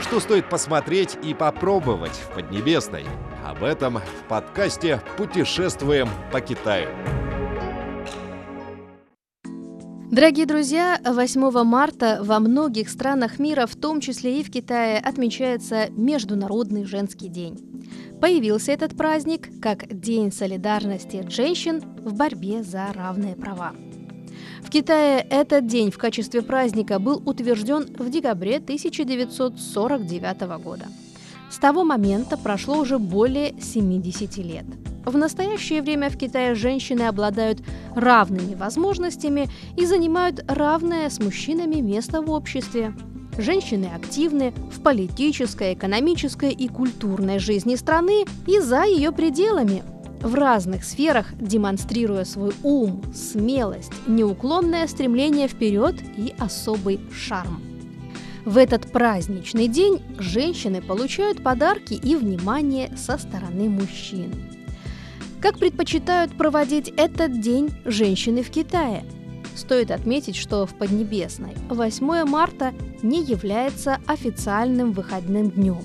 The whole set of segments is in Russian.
Что стоит посмотреть и попробовать в Поднебесной? Об этом в подкасте «Путешествуем по Китаю». Дорогие друзья, 8 марта во многих странах мира, в том числе и в Китае, отмечается Международный женский день. Появился этот праздник как День солидарности женщин в борьбе за равные права. В Китае этот день в качестве праздника был утвержден в декабре 1949 года. С того момента прошло уже более 70 лет – в настоящее время в Китае женщины обладают равными возможностями и занимают равное с мужчинами место в обществе. Женщины активны в политической, экономической и культурной жизни страны и за ее пределами. В разных сферах демонстрируя свой ум, смелость, неуклонное стремление вперед и особый шарм. В этот праздничный день женщины получают подарки и внимание со стороны мужчин. Как предпочитают проводить этот день женщины в Китае? Стоит отметить, что в Поднебесной 8 марта не является официальным выходным днем.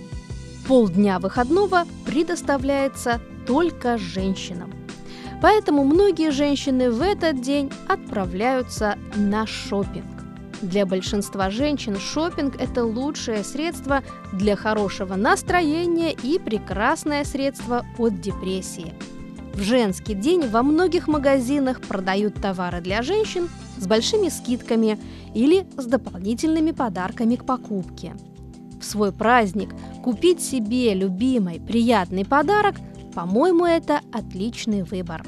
Полдня выходного предоставляется только женщинам. Поэтому многие женщины в этот день отправляются на шопинг. Для большинства женщин шопинг – это лучшее средство для хорошего настроения и прекрасное средство от депрессии – в женский день во многих магазинах продают товары для женщин с большими скидками или с дополнительными подарками к покупке. В свой праздник купить себе любимый приятный подарок, по-моему, это отличный выбор.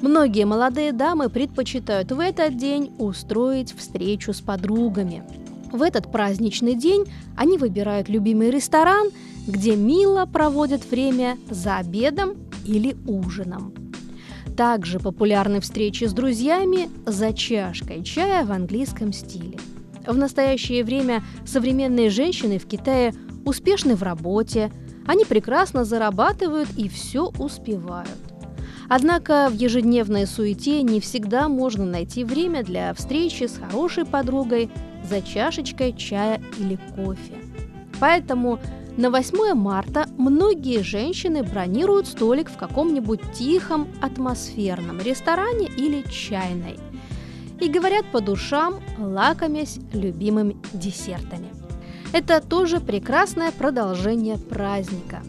Многие молодые дамы предпочитают в этот день устроить встречу с подругами. В этот праздничный день они выбирают любимый ресторан, где мило проводят время за обедом или ужином. Также популярны встречи с друзьями за чашкой чая в английском стиле. В настоящее время современные женщины в Китае успешны в работе, они прекрасно зарабатывают и все успевают. Однако в ежедневной суете не всегда можно найти время для встречи с хорошей подругой за чашечкой чая или кофе. Поэтому на 8 марта многие женщины бронируют столик в каком-нибудь тихом, атмосферном ресторане или чайной и говорят по душам, лакомясь любимыми десертами. Это тоже прекрасное продолжение праздника.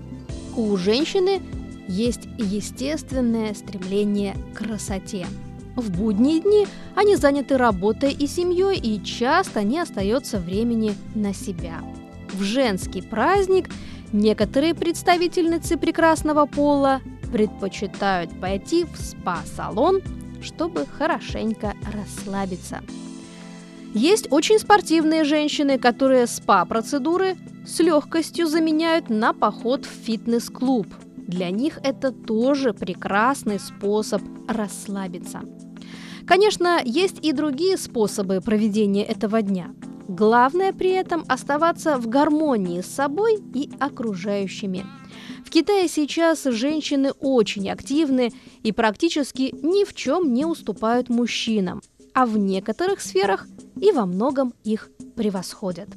У женщины есть естественное стремление к красоте. В будние дни они заняты работой и семьей, и часто не остается времени на себя – в женский праздник некоторые представительницы прекрасного пола предпочитают пойти в спа-салон, чтобы хорошенько расслабиться. Есть очень спортивные женщины, которые спа-процедуры с легкостью заменяют на поход в фитнес-клуб. Для них это тоже прекрасный способ расслабиться. Конечно, есть и другие способы проведения этого дня – Главное при этом оставаться в гармонии с собой и окружающими. В Китае сейчас женщины очень активны и практически ни в чем не уступают мужчинам, а в некоторых сферах и во многом их превосходят.